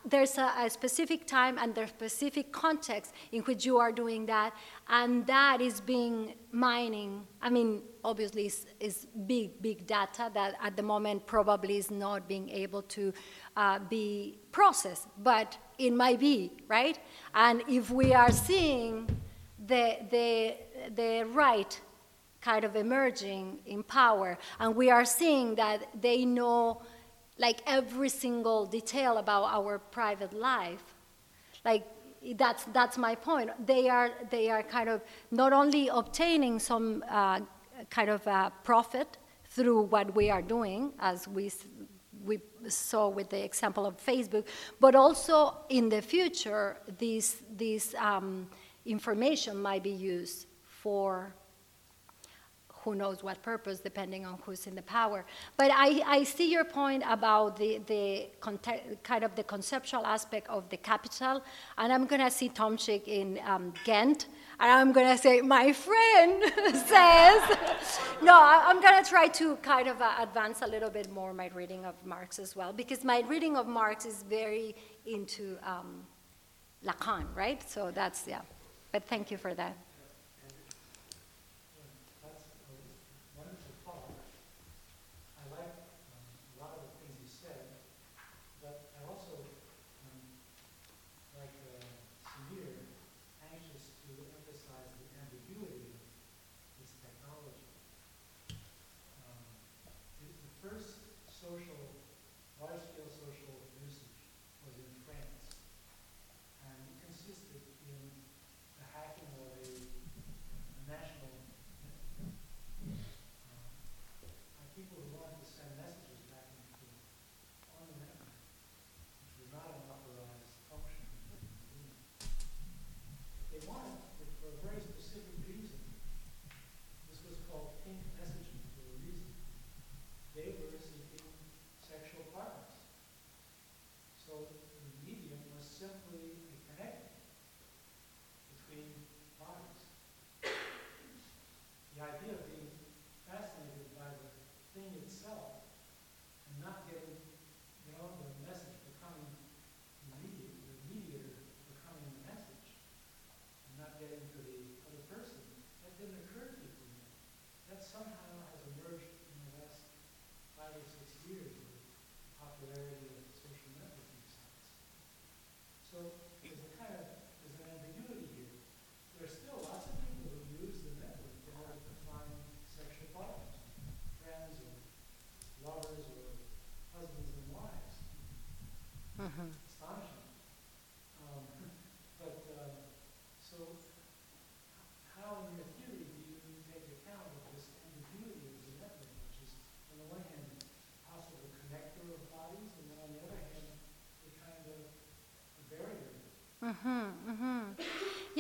there's a, a specific time and there's specific context in which you are doing that, and that is being mining. I mean, obviously, is big, big data that at the moment probably is not being able to uh, be processed, but it might be, right? And if we are seeing the, the, the right kind of emerging in power, and we are seeing that they know like every single detail about our private life like that's that's my point they are they are kind of not only obtaining some uh, kind of uh, profit through what we are doing as we saw with the example of facebook but also in the future this this um, information might be used for who knows what purpose, depending on who's in the power. But I, I see your point about the, the kind of the conceptual aspect of the capital, and I'm going to see Tomšič in um, Ghent, and I'm going to say, my friend says, no, I'm going to try to kind of uh, advance a little bit more my reading of Marx as well, because my reading of Marx is very into um, Lacan, right? So that's, yeah. But thank you for that.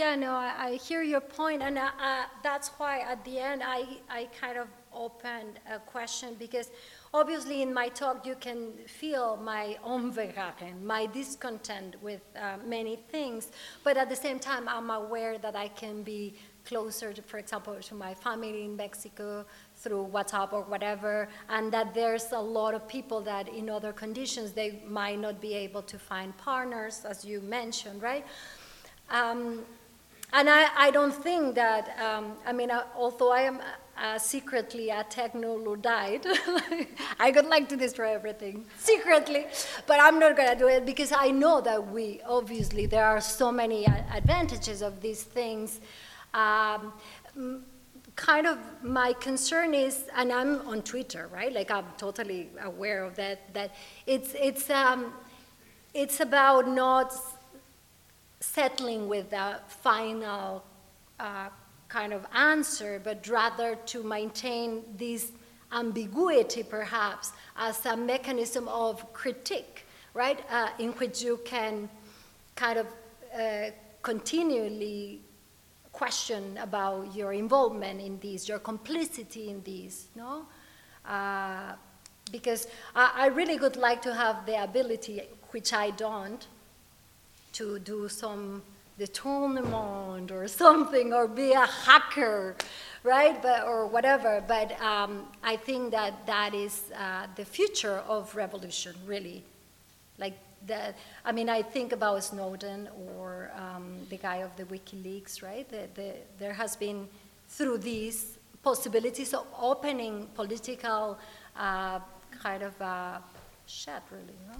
Yeah, no, I, I hear your point, and uh, uh, that's why at the end I, I kind of opened a question because obviously in my talk you can feel my unbehagen, my discontent with uh, many things, but at the same time I'm aware that I can be closer, to, for example, to my family in Mexico through WhatsApp or whatever, and that there's a lot of people that in other conditions they might not be able to find partners, as you mentioned, right? Um, and I, I, don't think that, um, I mean, uh, although I am uh, secretly a techno Luddite, I would like to destroy everything secretly, but I'm not going to do it because I know that we, obviously, there are so many advantages of these things. Um, kind of my concern is, and I'm on Twitter, right? Like I'm totally aware of that. That it's it's um, it's about not settling with the final uh, kind of answer, but rather to maintain this ambiguity, perhaps, as a mechanism of critique, right? Uh, in which you can kind of uh, continually question about your involvement in this, your complicity in this, no? Uh, because I, I, really would like to have the ability, which I don't, to do some détournement or something, or be a hacker, right? But, or whatever. But um, I think that that is uh, the future of revolution, really. Like that, I mean, I think about Snowden or um, the guy of the WikiLeaks, right? The, the, there has been, through these possibilities of opening political uh, kind of uh, shed, really, no?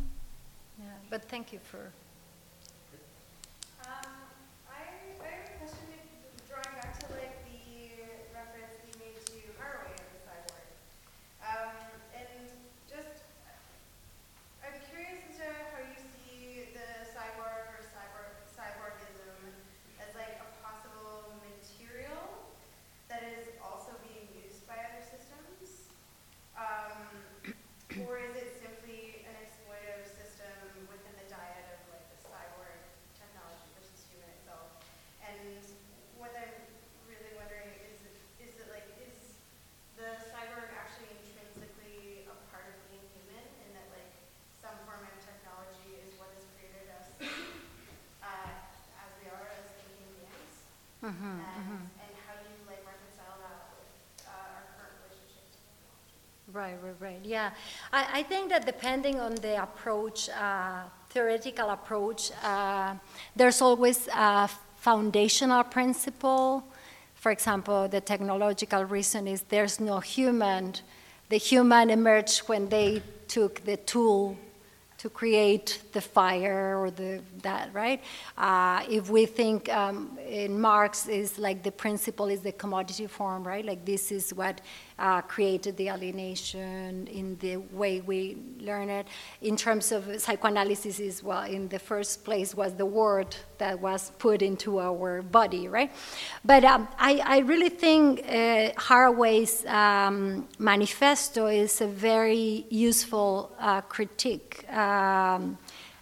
Yeah, but thank you for Mm-hmm, and, mm-hmm. and how do you like reconcile that with uh, our current relationship to technology? Right, right, right. Yeah, I, I think that depending on the approach, uh, theoretical approach, uh, there's always a foundational principle. For example, the technological reason is there's no human. The human emerged when they took the tool to create the fire or the that right uh, if we think um, in marx is like the principle is the commodity form right like this is what uh, created the alienation in the way we learn it. In terms of psychoanalysis, is well, in the first place was the word that was put into our body, right? But um, I, I, really think uh, Haraway's um, manifesto is a very useful uh, critique. Um,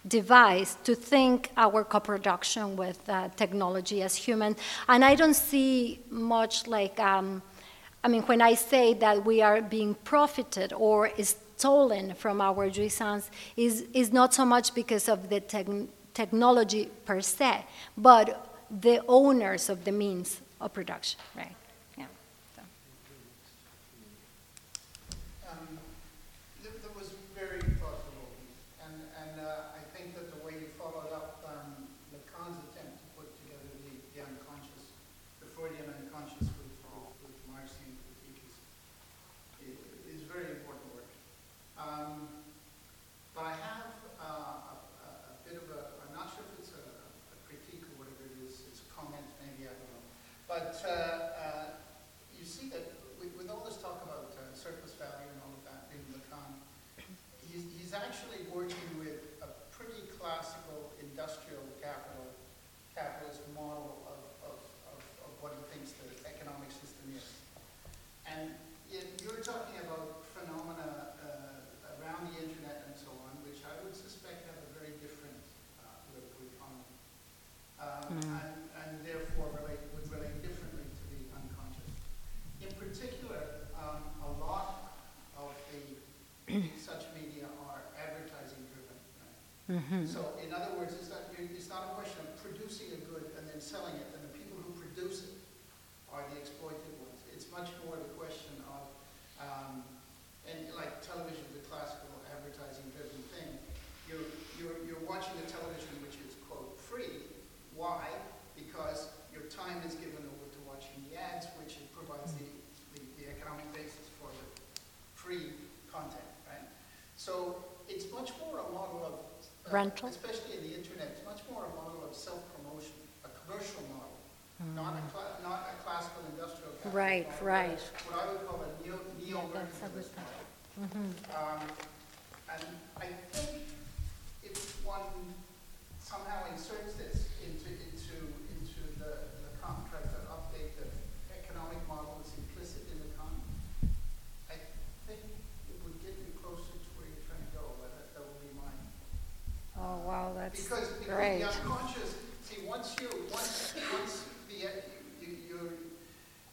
device to think our co-production with uh, technology as human and i don't see much like um, I mean, when I say that we are being profited or is stolen from our jouissance, is, is not so much because of the te- technology per se, but the owners of the means of production, right? Mm-hmm. So on, which I would suspect have a very different uh, liberal economy. Um, hmm. And therefore would relate differently to the unconscious. in particular, um, a lot of the such media are advertising-driven, right? Mm-hmm. So in other words, it's not, a question of producing a good and then selling it, and the people who produce it are the exploited ones. It's much more the question of, um, and like television is a classical advertising-driven thing. You're, you're, you're watching the television which is quote free. Why? Because your time is given over to watching the ads, which provides the, the, the economic basis for the free content, right? So it's much more a model of uh, Rental? especially in the internet. It's much more a model of self-promotion, a commercial model, not a cla- not a classical industrial. capitalist Mm. Right, model, right. What I would call a neo neo that's model. Mm-hmm. Um, and I think if one somehow inserts this into, into, into the, the contract and update the economic model that's implicit in the contract, I think it would get you closer to where you're trying to go, but that, that would be mine. Oh, wow, that's Because, because great. the unconscious, see, once you, once, once the, you, you, you're,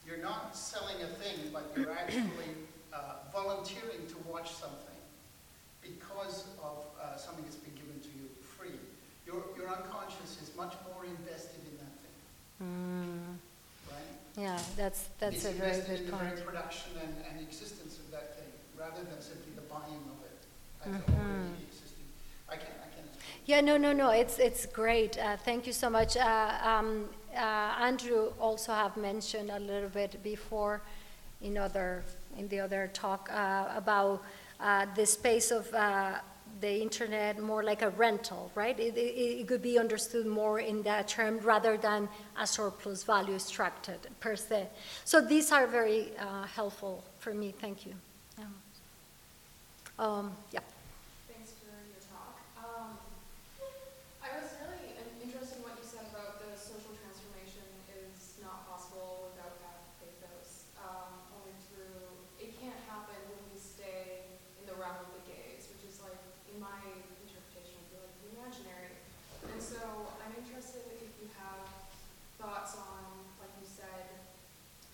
you're not selling a thing, but you're actually uh, volunteering to watch something because of uh, something that's been given to you free. Your, your unconscious is much more invested in that thing, Mm, right? yeah, that's, that's It's a very good in the point. very production and, and existence of that thing, rather than simply the buying of it as Mhm. already existing. I can, I can. Yeah, no, no, no, it's, it's great. Uh, thank you so much. Uh, um, uh, Andrew also have mentioned a little bit before in other, in the other talk uh, about uh, the space of uh, the internet more like a rental, right? It, it, it could be understood more in that term rather than a surplus value extracted per se. So these are very uh, helpful for me. Thank you. Um, yeah. Thanks for your talk. Um, I was really in- interested in what you said about the social transformation is not possible without that pathos. Um, only through, it can't happen when we stay in the realm of the gaze, which is like, in my interpretation, I feel like the imaginary. And so I'm interested if you have thoughts on, like you said,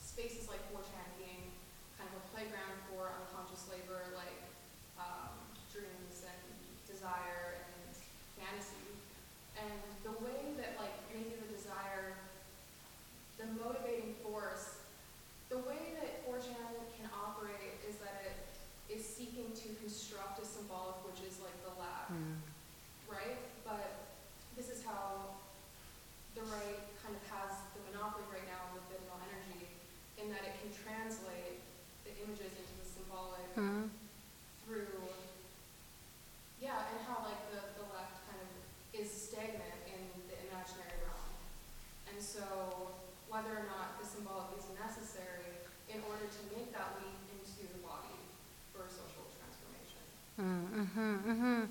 spaces like 4chan being kind of a playground for unconscious labor, like um, dreams and desire and fantasy. And the way that like maybe the desire, the motivating force, the way that 4chan can operate is that it is seeking to construct a symbolic, which is like the lab, right? But this is how the right kind of has the monopoly right now with digital energy, in that it can translate the images into the symbolic Mhm. through, yeah, and how like the, the left kind of is stagnant in the imaginary realm. And so whether or not the symbolic is necessary in order to make that leap into the body for social transformation. Mm-hmm, mm-hmm.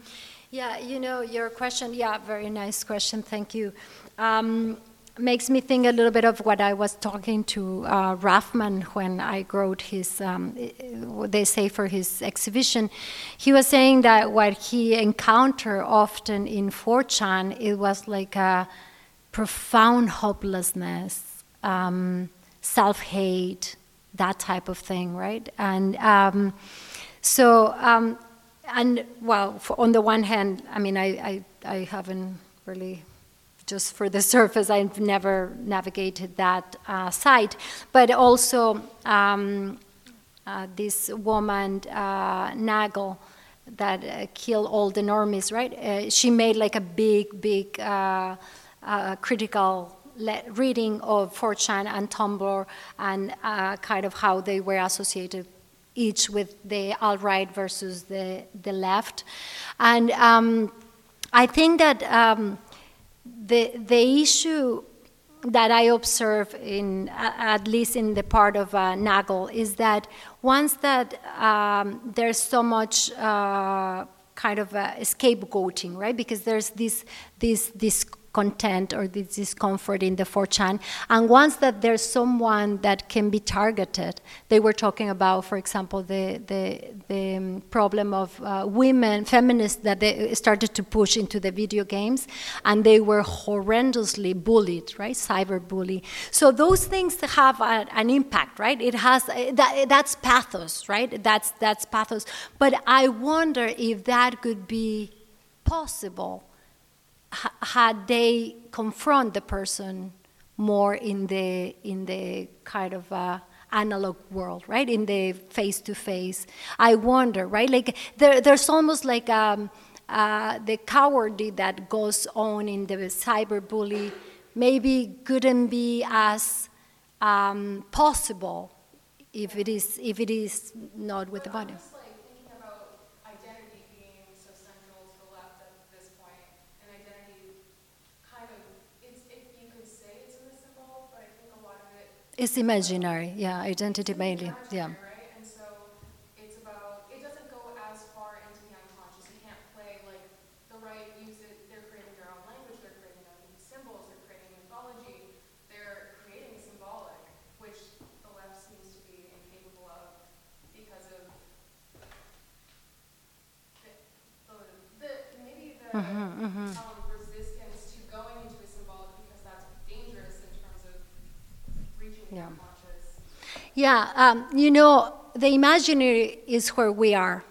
Yeah, you know, your question, yeah, very nice question, thank you. Um, makes me think a little bit of what I was talking to uh, Rafman when I wrote his, um, they say for his exhibition. He was saying that what he encountered often in 4chan, it was like a profound hopelessness, um, self hate, that type of thing, right? And um, so, um, and well, on the one hand, I mean, I, I, I haven't really, just for the surface, I've never navigated that uh, site, but also um, uh, this woman, uh, Nagle, that uh, killed all the normies, right? Uh, she made like a big, big uh, critical le- reading of 4chan and Tumblr and kind of how they were associated each with the alt-right versus the, the left. And um, I think that um, the, the issue that I observe in, at least in the part of uh, Nagle, is that once that um, there's so much uh, kind of uh, scapegoating, right? Because there's this this this content or the discomfort in the 4chan. And once that there's someone that can be targeted, they were talking about, for example, the, the, the um, problem of uh, women, feminists that they started to push into the video games, and they were horrendously bullied, right? Cyber Cyberbully. So those things have a, an impact, right? It has, that, that's pathos, right? That's, that's pathos. But I wonder if that could be possible had they confront the person more in the in the kind of uh, analog world, right? In the face to face. I wonder, right? Like there, there's almost like um, uh, the cowardice that goes on in the cyberbully maybe couldn't be as um, possible if it is if it is not with the body. just like thinking about identity being so central to the left at this point, and identity kind of, it's, if you could say it's in the symbol, but I think a lot of it It's imaginary, yeah, identity mainly, yeah. imaginary, right? And so it's about, it doesn't go as far into the unconscious. You can't play like the right use it, they're creating their own language, they're creating their own symbols, they're creating mythology, they're creating symbolic, which the left seems to be incapable of because of the, the, the maybe the Mm-hmm, um, resistance to going into a symbolic because that's dangerous in terms of reaching the Yeah. unconscious. Yeah, um, you know, the imaginary is where we are,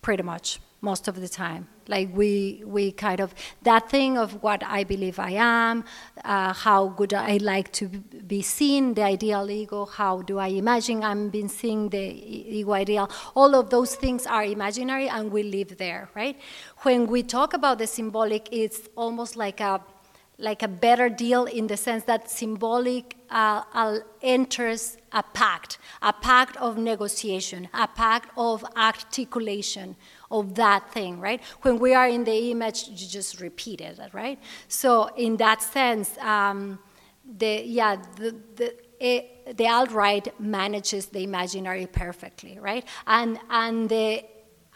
pretty much most of the time. Like we, we kind of that thing of what I believe I am, uh, how good I like to be seen, the ideal ego. How do I imagine I'm being seen, the ego ideal. All of those things are imaginary, and we live there, right? When we talk about the symbolic, it's almost like a like a better deal in the sense that symbolic uh, uh, enters a pact, a pact of negotiation, a pact of articulation of that thing, right? When we are in the image, you just repeat it, right? So in that sense, um, the yeah the the. eh, the alt-right manages the imaginary perfectly, right? And and the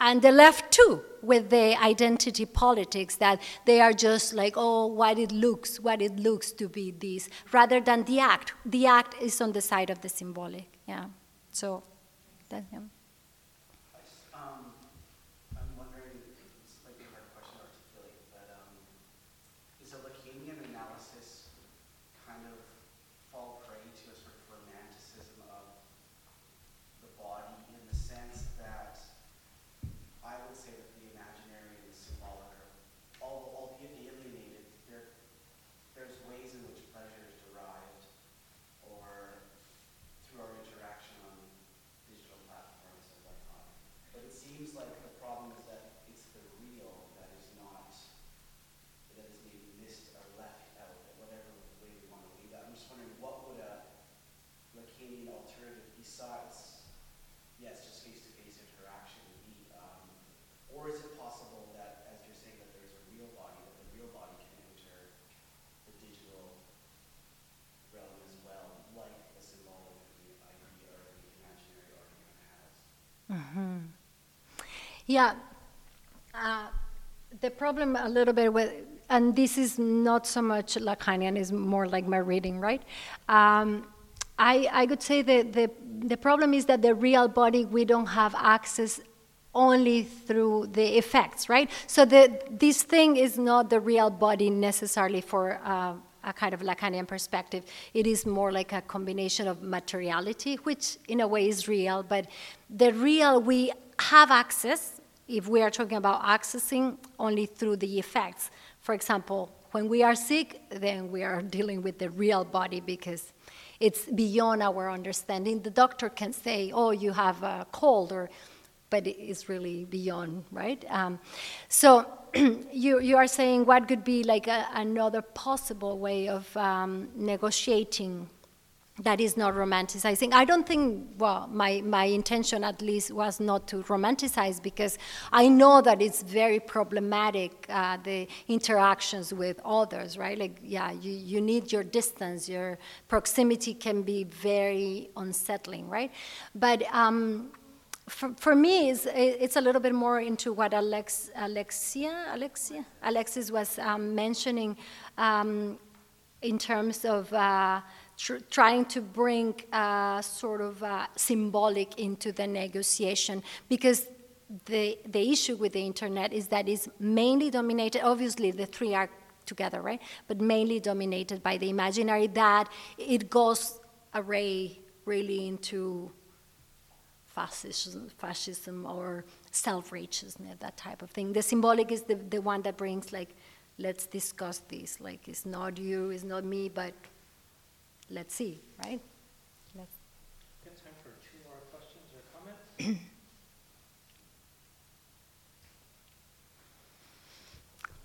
and the left too with the identity politics that they are just like oh what it looks what it looks to be this rather than the act. The act is on the side of the symbolic. Yeah. So that, yeah. I just, um, I'm wondering, it's like a hard question to articulate, but, um, is a Lacanian analysis kind of fall prey to a sort of romanticism of the body in the sense that I would say that the imaginary and the symbolic are, al- albeit alienated, there, there's ways in which pleasure is derived or through our interaction on digital platforms and whatnot. But it seems like the problem is that it's the real that is not, that is maybe missed or left out, whatever way we want to leave that. I'm just wondering, what would a Lacanian alternative besides, yes, just face-to-face interaction be? Um, or is it possible that, as you're saying, that there's a real body, that the real body can enter the digital realm as well, like the symbolic, the idea, or the imaginary argument has? Yeah. Uh, the problem a little bit with, and this is not so much Lacanian, is more like my reading, right? Um, I, I could say that the, the problem is that the real body, we don't have access only through the effects, right? So the, this thing is not the real body necessarily for uh, a kind of Lacanian perspective. It is more like a combination of materiality, which in a way is real, but the real, we have access if we are talking about accessing only through the effects. For example, when we are sick, then we are dealing with the real body because it's beyond our understanding. The doctor can say, oh, you have a cold, or, but it is really beyond, right? Um, so you, you are saying what could be like a, another possible way of um, negotiating that is not romanticizing. I don't think, well, my, my intention at least was not to romanticize because I know that it's very problematic, uh, the interactions with others, right? Like, yeah, you, you need your distance, your proximity can be very unsettling, right? But um, for, for me, it's, it's a little bit more into what Alex, Alexia, Alexia, Alexis was um, mentioning um, in terms of uh, tr- trying to bring uh, sort of uh, symbolic into the negotiation because the, the issue with the internet is that it's mainly dominated, obviously, the three are together, right? But mainly dominated by the imaginary that it goes array really into fascism, fascism or self-righteousness, that type of thing. The symbolic is the, the one that brings like, let's discuss this. Like it's not you, it's not me, but let's see, right? Let's Got time for two more questions or comments?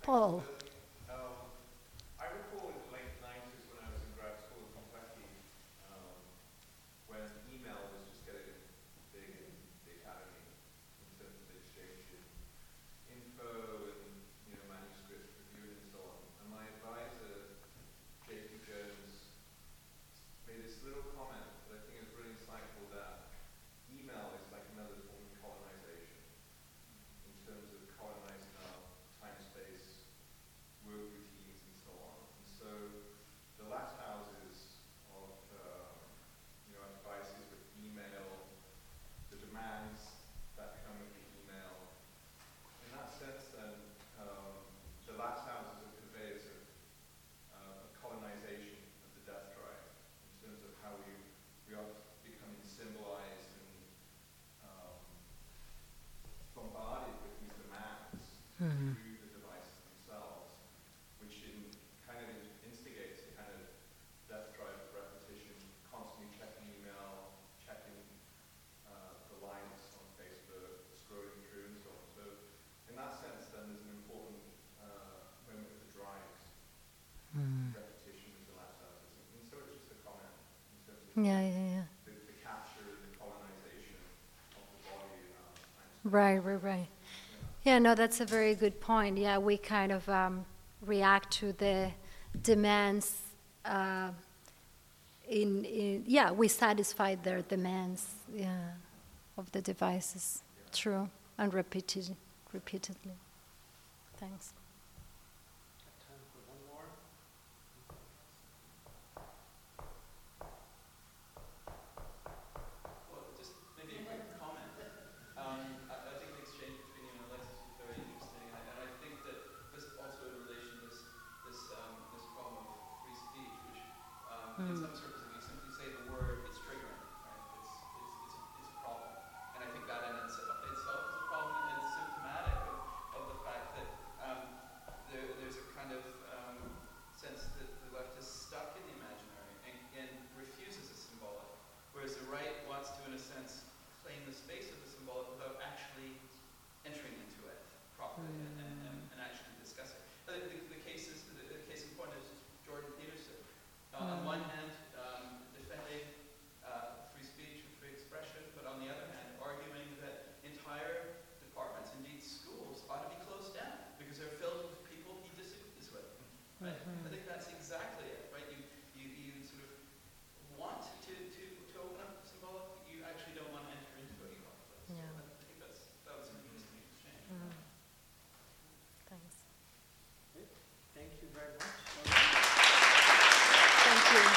Paul. Yeah, yeah, yeah. Right, right, right. Yeah. no, that's a very good point. Yeah, we kind of um, react to the demands. Uh, in, in, yeah, we satisfy their demands. Yeah, of the devices. True and repeated, repeatedly. Thanks.